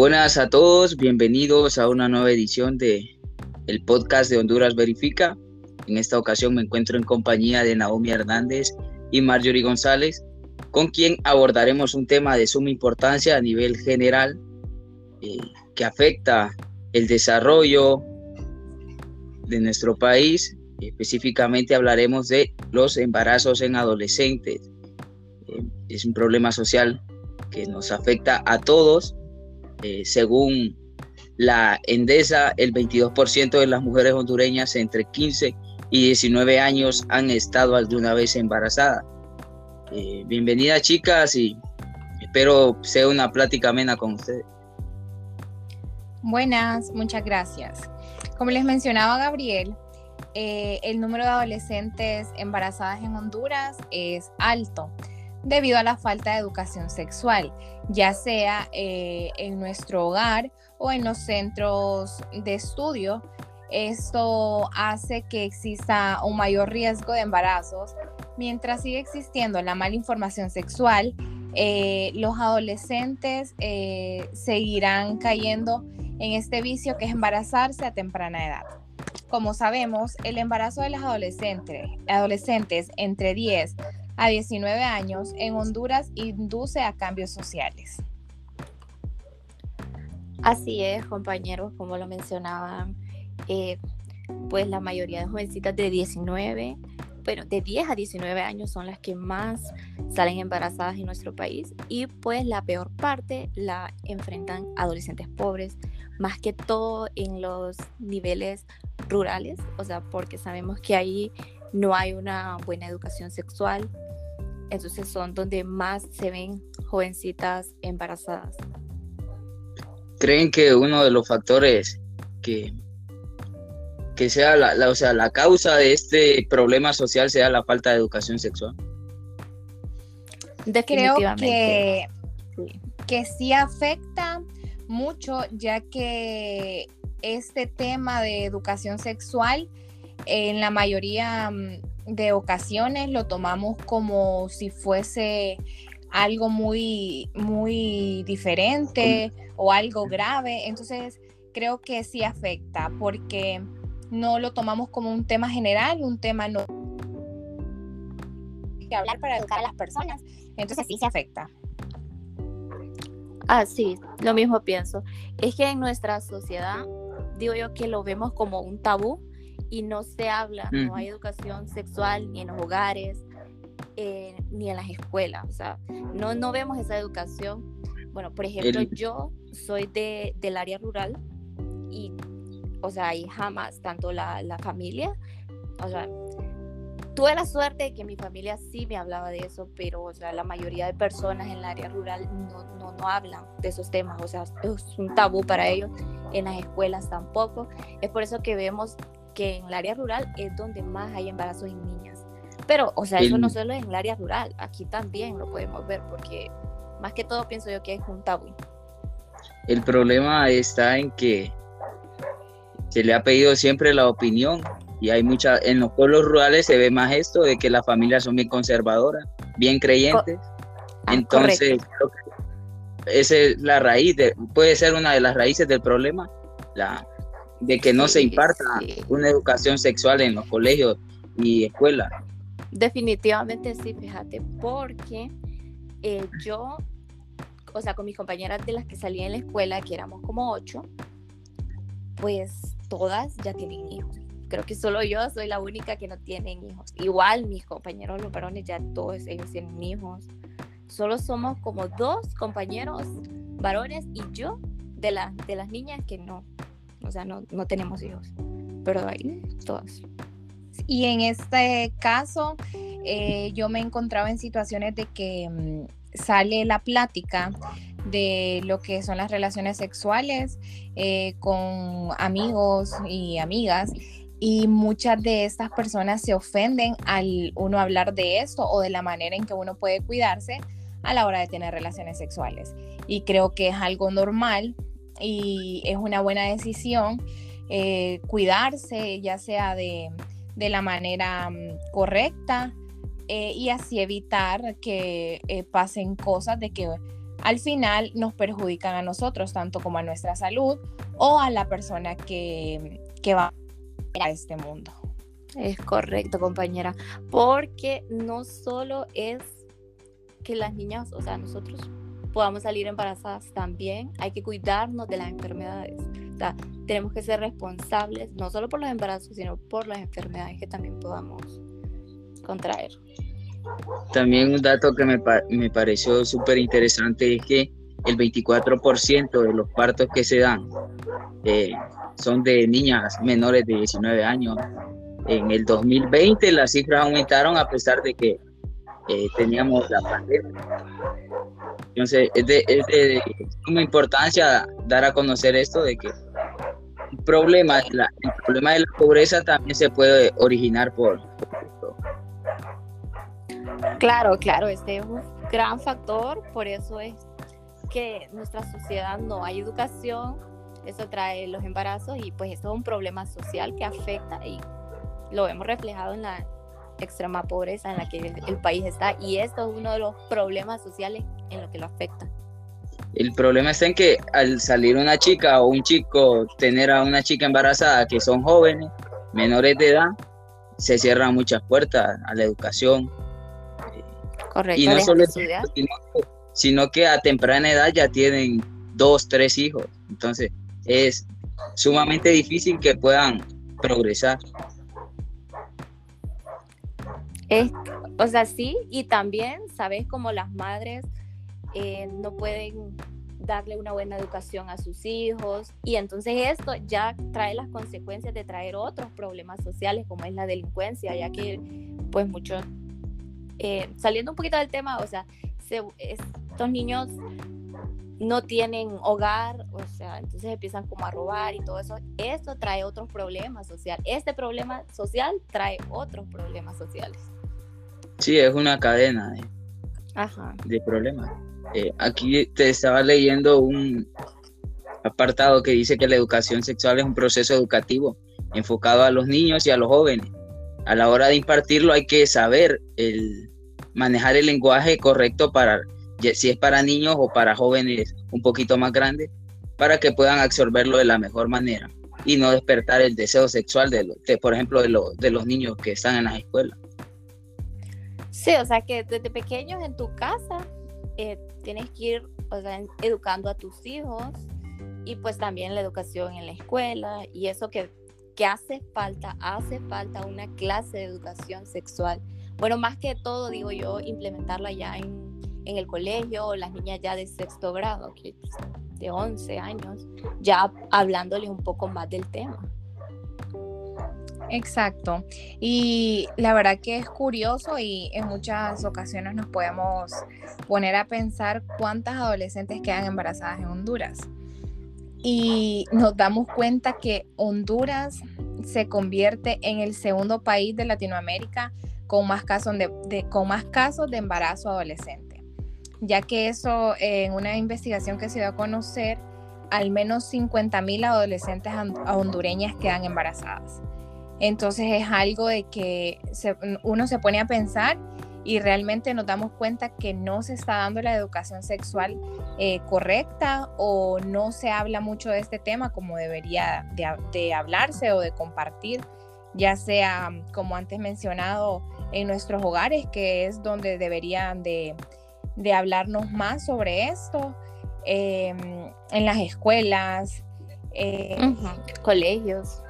Buenas a todos, bienvenidos a una nueva edición de el podcast de Honduras Verifica. En esta ocasión me encuentro en compañía de Naomi Hernández y Marjorie González, con quien abordaremos un tema de suma importancia a nivel general eh, que afecta el desarrollo de nuestro país. Específicamente hablaremos de los embarazos en adolescentes. Eh, es un problema social que nos afecta a todos. Eh, según la Endesa, el 22% de las mujeres hondureñas entre 15 y 19 años han estado alguna vez embarazadas. Eh, bienvenida chicas y espero sea una plática amena con ustedes. Buenas, muchas gracias. Como les mencionaba Gabriel, eh, el número de adolescentes embarazadas en Honduras es alto debido a la falta de educación sexual, ya sea eh, en nuestro hogar o en los centros de estudio. Esto hace que exista un mayor riesgo de embarazos. Mientras sigue existiendo la mala información sexual, eh, los adolescentes eh, seguirán cayendo en este vicio que es embarazarse a temprana edad. Como sabemos, el embarazo de los adolescentes, adolescentes entre 10 a 19 años en Honduras induce a cambios sociales. Así es, compañeros, como lo mencionaban, eh, pues la mayoría de jovencitas de 19, bueno, de 10 a 19 años son las que más salen embarazadas en nuestro país y pues la peor parte la enfrentan adolescentes pobres, más que todo en los niveles rurales, o sea, porque sabemos que ahí no hay una buena educación sexual, entonces son donde más se ven jovencitas embarazadas. ¿Creen que uno de los factores que, que sea la, o sea, la causa de este problema social sea la falta de educación sexual? Creo que, que sí afecta mucho, ya que este tema de educación sexual en la mayoría mm, de ocasiones lo tomamos como si fuese algo muy, muy diferente o algo grave. Entonces, creo que sí afecta porque no lo tomamos como un tema general, un tema no que hablar para educar a las personas. Entonces sí se afecta. Ah, sí, lo mismo pienso. Es que en nuestra sociedad, digo yo que lo vemos como un tabú y no se habla, no hay educación sexual ni en los hogares, eh, ni en las escuelas, o sea, no, no vemos esa educación. Bueno, por ejemplo, yo soy de, del área rural y, o sea, y jamás, tanto la, la familia, o sea, tuve la suerte de que mi familia sí me hablaba de eso, pero o sea, la mayoría de personas en el área rural no, no, no, hablan de esos temas, o sea, es un tabú para ellos, en las escuelas tampoco. Es por eso que vemos que en el área rural es donde más hay embarazos en niñas. Pero, o sea, eso no solo es en el área rural, aquí también lo podemos ver, porque más que todo pienso yo que es un tabú. El problema está en que se le ha pedido siempre la opinión y hay mucha, en los pueblos rurales se ve más esto de que las familias son bien conservadoras, bien creyentes. Ah, Entonces, esa es la raíz, de, puede ser una de las raíces del problema, la, de que no se imparta una educación sexual en los colegios y escuelas. Definitivamente sí, fíjate, porque eh, yo, o sea, con mis compañeras de las que salí en la escuela, que éramos como ocho, pues todas ya tienen hijos. Creo que solo yo soy la única que no tienen hijos. Igual mis compañeros, los varones, ya todos ellos tienen hijos. Solo somos como dos compañeros varones y yo de, la, de las niñas que no, o sea, no, no tenemos hijos, pero ahí todas. Y en este caso, eh, yo me encontraba en situaciones de que mm, sale la plática de lo que son las relaciones sexuales eh, con amigos y amigas y muchas de estas personas se ofenden al uno hablar de esto o de la manera en que uno puede cuidarse a la hora de tener relaciones sexuales. Y creo que es algo normal y es una buena decisión eh, cuidarse, ya sea de, la manera mm, correcta eh, y así evitar que eh, pasen cosas de que al final nos perjudican a nosotros, tanto como a nuestra salud o a la persona que, que va a este mundo. Es correcto, compañera, porque no solo es que las niñas, o sea, nosotros podamos salir embarazadas también, hay que cuidarnos de las enfermedades. O sea, tenemos que ser responsables no solo por los embarazos, sino por las enfermedades que también podamos contraer. También un dato que me, me pareció súper interesante es que el 24% de los partos que se dan eh, son de niñas menores de 19 años. En el 2020 las cifras aumentaron a pesar de que eh, teníamos la pandemia. Entonces, es de, de importancia dar a conocer esto de que el problema, la, el problema de la pobreza también se puede originar por, Claro, claro, este es un gran factor, por eso es que nuestra sociedad no hay educación, eso trae los embarazos y pues eso es un problema social que afecta y lo hemos reflejado en la extrema pobreza en la que el, país está y esto es uno de los problemas sociales en lo que lo afecta. El problema está en que al salir una chica o un chico tener a una chica embarazada que son jóvenes, menores de edad, se cierran muchas puertas a la educación, Correcto. Y no solo eso, sino, que a temprana edad ya tienen dos, tres hijos. Entonces es sumamente difícil que puedan progresar. O sea, sí, y también, ¿sabes? Como las madres eh, no pueden darle una buena educación a sus hijos y entonces esto ya trae las consecuencias de traer otros problemas sociales como es la delincuencia, ya que pues muchos eh, saliendo un poquito del tema, o sea, estos niños no tienen hogar, o sea, entonces empiezan como a robar y todo eso. Esto trae otros problemas sociales. Este problema social trae otros problemas sociales. Sí, es una cadena de, problemas. Eh, aquí te estaba leyendo un apartado que dice que la educación sexual es un proceso educativo enfocado a los niños y a los jóvenes. A la hora de impartirlo hay que saber el, manejar el lenguaje correcto para, si es para niños o para jóvenes un poquito más grandes, para que puedan absorberlo de la mejor manera y no despertar el deseo sexual de, por ejemplo, de, de los niños que están en las escuelas. Sí, o sea que desde pequeños en tu casa eh, tienes que ir educando a tus hijos y pues también la educación en la escuela y eso que, que hace falta, hace falta una clase de educación sexual bueno, más que todo, digo yo, implementarla ya en, el colegio, las niñas ya de sexto grado, que de 11 años, ya hablándoles un poco más del tema. Exacto. Y la verdad que es curioso y en muchas ocasiones nos podemos poner a pensar cuántas adolescentes quedan embarazadas en Honduras. Y nos damos cuenta que Honduras se convierte en el segundo país de Latinoamérica con más casos de, con más casos de embarazo adolescente, ya que eso en una investigación que se dio a conocer, al menos 50 mil adolescentes hondureñas quedan embarazadas. Entonces es algo de que uno se pone a pensar y realmente nos damos cuenta que no se está dando la educación sexual eh, correcta o no se habla mucho de este tema como debería de hablarse o de compartir, ya sea, como antes mencionado, en nuestros hogares, que es donde deberían de, hablarnos más sobre esto, em, en las escuelas, eh, colegios.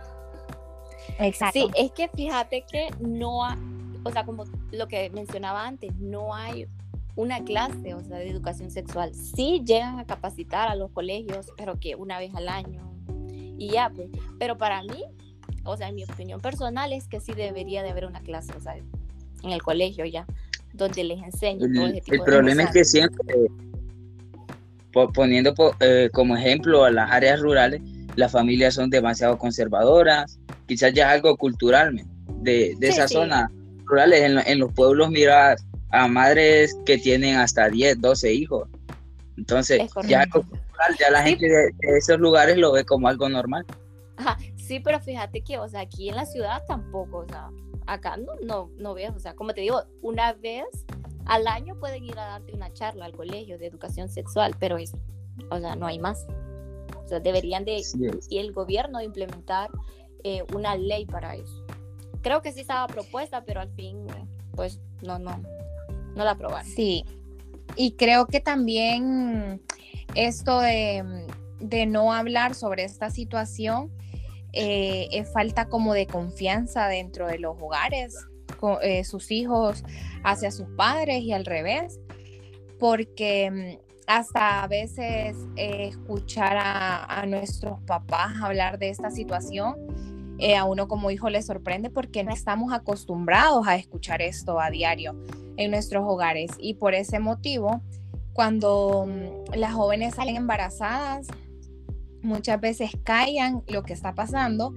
Exacto. Sí, es que fíjate que no, hay, o sea, como lo que mencionaba antes, no hay una clase, o sea, de educación sexual. Sí llegan a capacitar a los colegios, pero que una vez al año y ya, pues. Pero para mí, o sea, en mi opinión personal es que sí debería de haber una clase, o sea, en el colegio ya, donde les enseño el, todo ese tipo El problema es que siempre, poniendo eh, como ejemplo a las áreas rurales, las familias son demasiado conservadoras, quizás ya es algo cultural de, de esa zona rurales. En, en, los pueblos miras a madres que tienen hasta 10, 12 hijos. Entonces, ya, ya la gente de, esos lugares lo ve como algo normal. sí, pero fíjate que, o sea, aquí en la ciudad tampoco, o sea, acá no, no, no veo, o sea, como te digo, una vez al año pueden ir a darte una charla al colegio de educación sexual, pero es, o sea, no hay más. O sea, deberían de, y el gobierno implementar eh, una ley para eso. Creo que sí estaba propuesta, pero al fin, pues, no, no, no la aprobaron. Sí, y creo que también esto de, de no hablar sobre esta situación eh, es falta como de confianza dentro de los hogares, con, eh, sus hijos hacia sus padres y al revés, porque mm, hasta a veces eh, escuchar a, nuestros papás hablar de esta situación, a uno como hijo le sorprende porque no estamos acostumbrados a escuchar esto a diario en nuestros hogares y por ese motivo, cuando mm, las jóvenes salen embarazadas, muchas veces callan lo que está pasando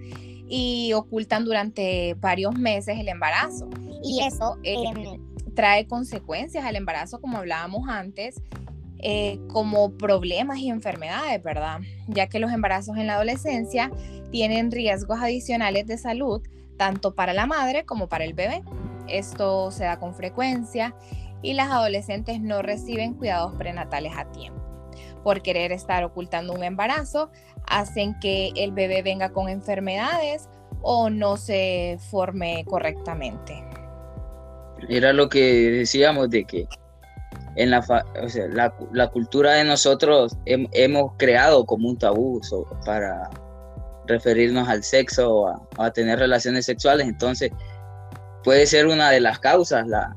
y ocultan durante varios meses el embarazo. Y eso eh, trae consecuencias al embarazo, como hablábamos antes, eh, como problemas y enfermedades, ¿verdad? Ya que los embarazos en la adolescencia tienen riesgos adicionales de salud, tanto para la madre como para el bebé. Esto se da con frecuencia y las adolescentes no reciben cuidados prenatales a tiempo por querer estar ocultando un embarazo, hacen que el bebé venga con enfermedades o no se forme correctamente. Era lo que decíamos de que en la, la, cultura de nosotros hemos creado como un tabú para referirnos al sexo o a, tener relaciones sexuales. Entonces, puede ser una de las causas la,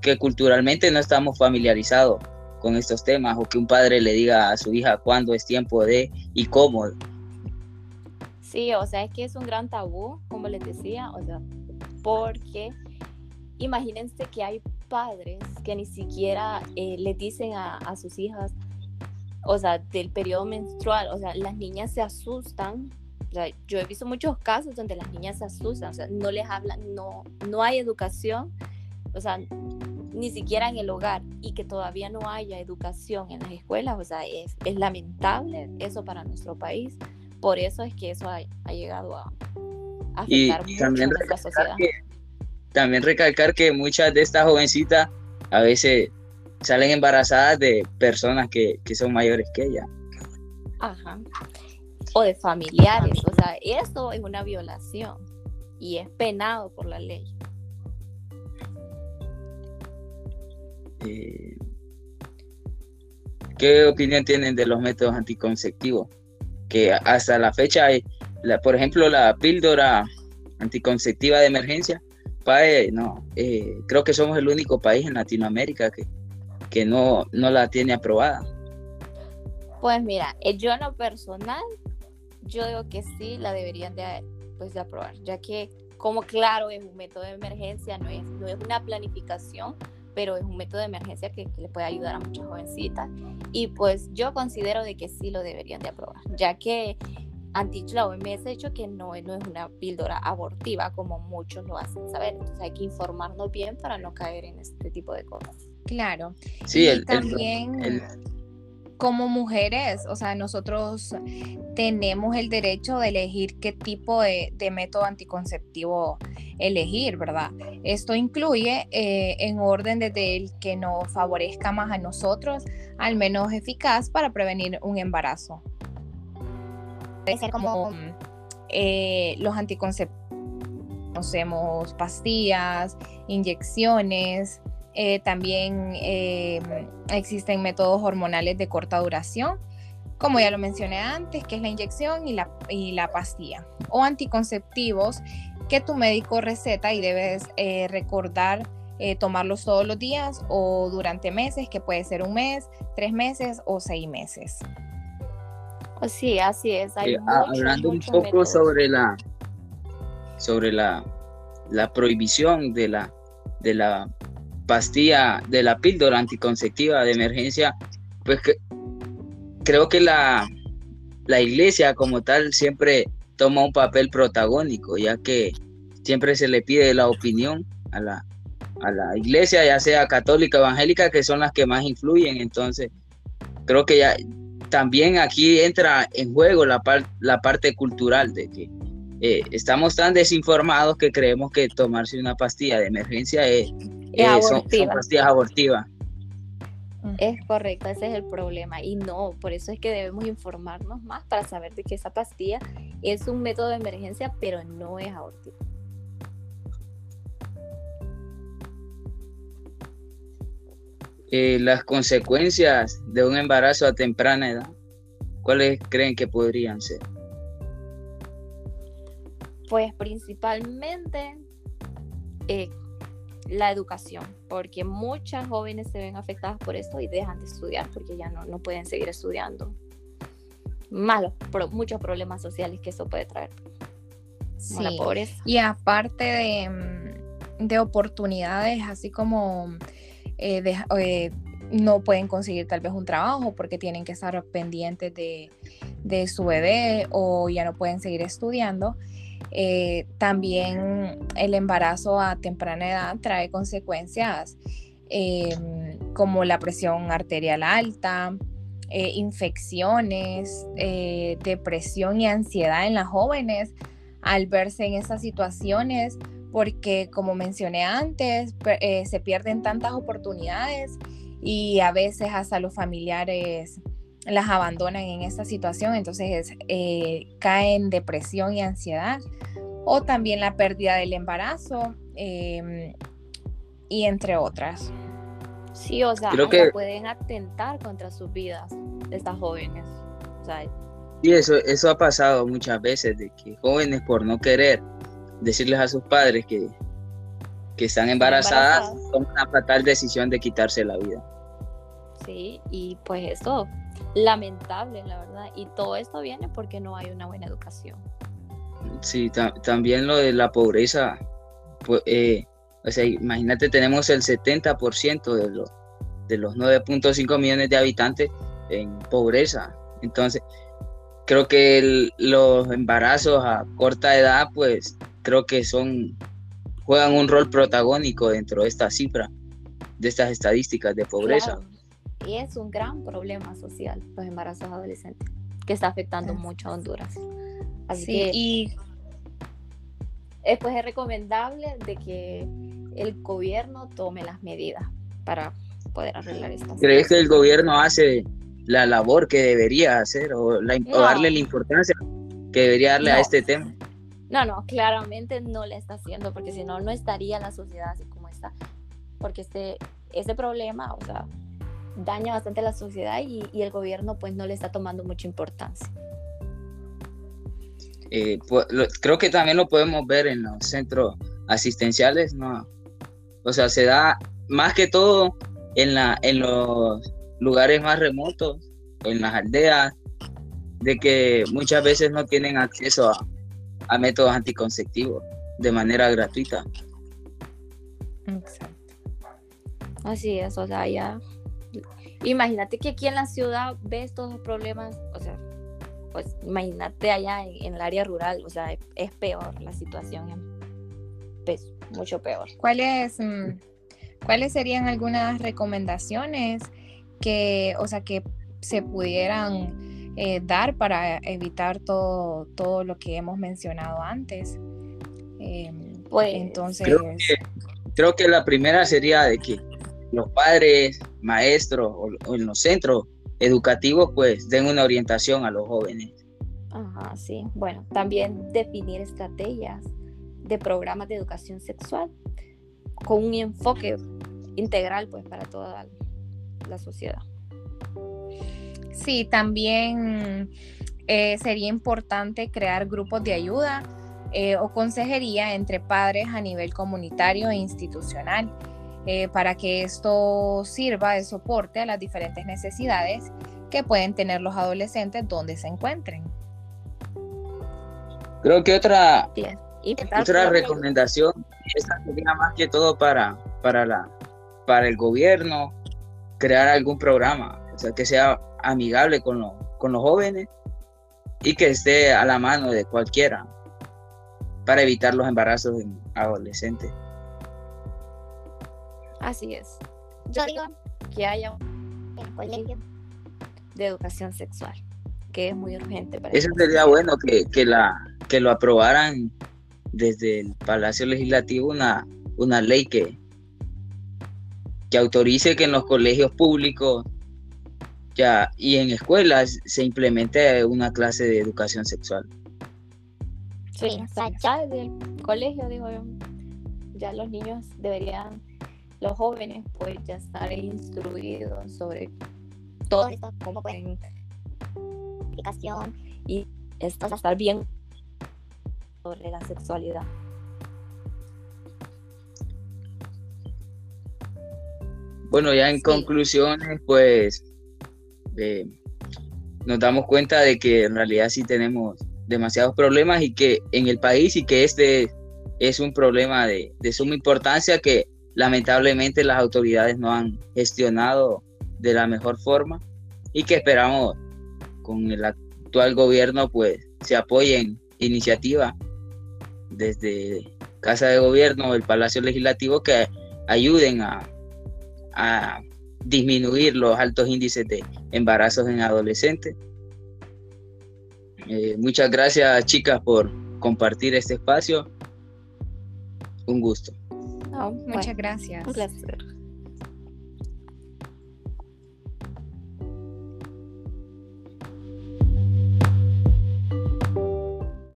que culturalmente no estamos familiarizados con estos temas o que un padre le diga a su hija cuándo es tiempo de y cómo. Sí, o sea, es que es un gran tabú, como les decía, o sea, porque imagínense que hay padres que ni siquiera eh, le dicen a, a, sus hijas, o sea, del periodo menstrual, o sea, las niñas se asustan. O sea, yo he visto muchos casos donde las niñas se asustan, o sea, no les hablan, no, no hay educación, o sea, ni siquiera en el hogar y que todavía no haya educación en las escuelas, o sea, es, es lamentable eso para nuestro país. Por eso es que eso ha, ha llegado a, afectar mucho también a nuestra sociedad. También recalcar que muchas de estas jovencitas a veces salen embarazadas de personas que, que son mayores que ellas. Ajá. O de familiares, o sea, eso es una violación y es penado por la ley. Eh, ¿Qué opinión tienen de los métodos anticonceptivos? Que hasta la fecha, hay, por ejemplo, la píldora anticonceptiva de emergencia, no, eh, creo que somos el único país en Latinoamérica que, que no, no la tiene aprobada. Pues mira, eh, yo en lo personal, yo digo que sí la deberían de, pues, de aprobar, ya que como claro es un método de emergencia, no es, no es una planificación, pero es un método de emergencia que, le puede ayudar a muchas jovencitas. Y pues yo considero de que sí lo deberían de aprobar, ya que antes la OMS ha dicho que no, no es una píldora abortiva como muchos lo hacen saber. Entonces hay que informarnos bien para no caer en este tipo de cosas. Claro. Sí, y también como mujeres, o sea, nosotros tenemos el derecho de elegir qué tipo de, método anticonceptivo elegir, ¿verdad? Esto incluye eh, en orden desde el que nos favorezca más a nosotros, al menos eficaz para prevenir un embarazo. Puede ser como eh, los anticonceptivos, conocemos pastillas, inyecciones, eh, también eh, existen métodos hormonales de corta duración, como ya lo mencioné antes, que es la inyección y la, y la pastilla, o anticonceptivos que tu médico receta y debes eh, recordar tomarlos todos los días o durante meses, que puede ser un mes, tres meses o seis meses. Sí, así es. hablando un poco sobre la sobre la, la prohibición de la de la pastilla de la píldora anticonceptiva de emergencia, pues que, creo que la, la iglesia como tal siempre toma un papel protagónico, ya que siempre se le pide la opinión a la, a la iglesia, ya sea católica, evangélica, que son las que más influyen. Entonces, creo que ya también aquí entra en juego la, la parte cultural de que eh, estamos tan desinformados que creemos que tomarse una pastilla de emergencia es, eh, son, pastillas abortivas. Es correcto, ese es el problema. Y no, por eso es que debemos informarnos más para saber de que esa pastilla es un método de emergencia, pero no es abortiva. Eh, las consecuencias de un embarazo a temprana edad, ¿cuáles creen que podrían ser? Pues principalmente eh, la educación, porque muchas jóvenes se ven afectadas por esto y dejan de estudiar porque ya no, no pueden seguir estudiando. Malos, muchos problemas sociales que eso puede traer. Sí. La pobreza. Y aparte de, mm, de oportunidades, así como eh, eh, no pueden conseguir tal vez un trabajo porque tienen que estar pendientes de, de su bebé o ya no pueden seguir estudiando. Eh, también el embarazo a temprana edad trae consecuencias como la presión arterial alta, infecciones, depresión y ansiedad en las jóvenes al verse en esas situaciones, porque como mencioné antes, se pierden tantas oportunidades y a veces hasta los familiares las abandonan en esta situación, entonces eh, caen depresión y ansiedad, o también la pérdida del embarazo, em, y entre otras. Sí, o sea, Creo que... pueden atentar contra sus vidas de estas jóvenes. O sí, eso, eso ha pasado muchas veces, de que jóvenes por no querer decirles a sus padres que, que están embarazadas, toman una fatal decisión de quitarse la vida. Sí, y pues eso lamentable, la verdad. Y todo esto viene porque no hay una buena educación. Sí, también lo de la pobreza. Pues, eh, o sea, imagínate, tenemos el 70% de los, de los 9.5 millones de habitantes en pobreza. Entonces, creo que los embarazos a corta edad, pues creo que son juegan un rol protagónico dentro de esta cifra, de estas estadísticas de pobreza. Y es un gran problema social los embarazos adolescentes, que está afectando mucho a Honduras. Así que y pues es recomendable de que el gobierno tome las medidas para poder arreglar esto. ¿Crees que el gobierno hace la labor que debería hacer o, darle la importancia que debería darle a este tema? No, no, claramente no le está haciendo, porque si no, no estaría la sociedad así como está. Porque este, este problema, o sea, daña bastante la sociedad y, el gobierno pues no le está tomando mucha importancia. Eh, pues, creo que también lo podemos ver en los centros asistenciales, ¿no? O sea, se da más que todo en, la, en los lugares más remotos, en las aldeas, de que muchas veces no tienen acceso a, a métodos anticonceptivos de manera gratuita. Exacto. Así es, o sea, ya Imagínate que aquí en la ciudad ves todos los problemas, o sea, pues imagínate allá en, el área rural, o sea, es, peor la situación, es mucho peor. ¿Cuáles, mm, ¿Cuáles serían algunas recomendaciones que, o sea, que se pudieran eh, dar para evitar todo, todo lo que hemos mencionado antes? Em, pues, entonces... creo que la primera sería de que los padres, maestros o, en los centros educativos pues den una orientación a los jóvenes. Ajá, sí. Bueno, también definir estrategias de programas de educación sexual con un enfoque integral pues para toda la sociedad. Sí, también eh, sería importante crear grupos de ayuda eh, o consejería entre padres a nivel comunitario e institucional eh, para que esto sirva de soporte a las diferentes necesidades que pueden tener los adolescentes donde se encuentren. Creo que otra, otra recomendación, esta sería más que todo para, para, la, para el gobierno, crear algún programa, o sea, que sea amigable con, con los jóvenes y que esté a la mano de cualquiera para evitar los embarazos en adolescentes. Así es. Yo digo que haya un colegio de educación sexual, que es muy urgente para Eso sería bueno que, la, que lo aprobaran desde el Palacio Legislativo una, una ley que, que autorice que en los colegios públicos ya y en escuelas se implemente una clase de educación sexual. Sí, o sea, ya desde el colegio, digo yo, ya los niños deberían, los jóvenes, pues ya estar instruidos sobre todo esto, cómo pueden aplicación y esto estar bien sobre la sexualidad. Bueno, ya en conclusiones, pues nos damos cuenta de que en realidad sí tenemos demasiados problemas y que en el país y que este es un problema de, suma importancia que lamentablemente las autoridades no han gestionado de la mejor forma y que esperamos con el actual gobierno pues se apoyen iniciativas desde Casa de Gobierno, el Palacio Legislativo que ayuden a disminuir los altos índices de embarazos en adolescentes. Eh, muchas gracias chicas por compartir este espacio. Un gusto. muchas gracias. Un placer.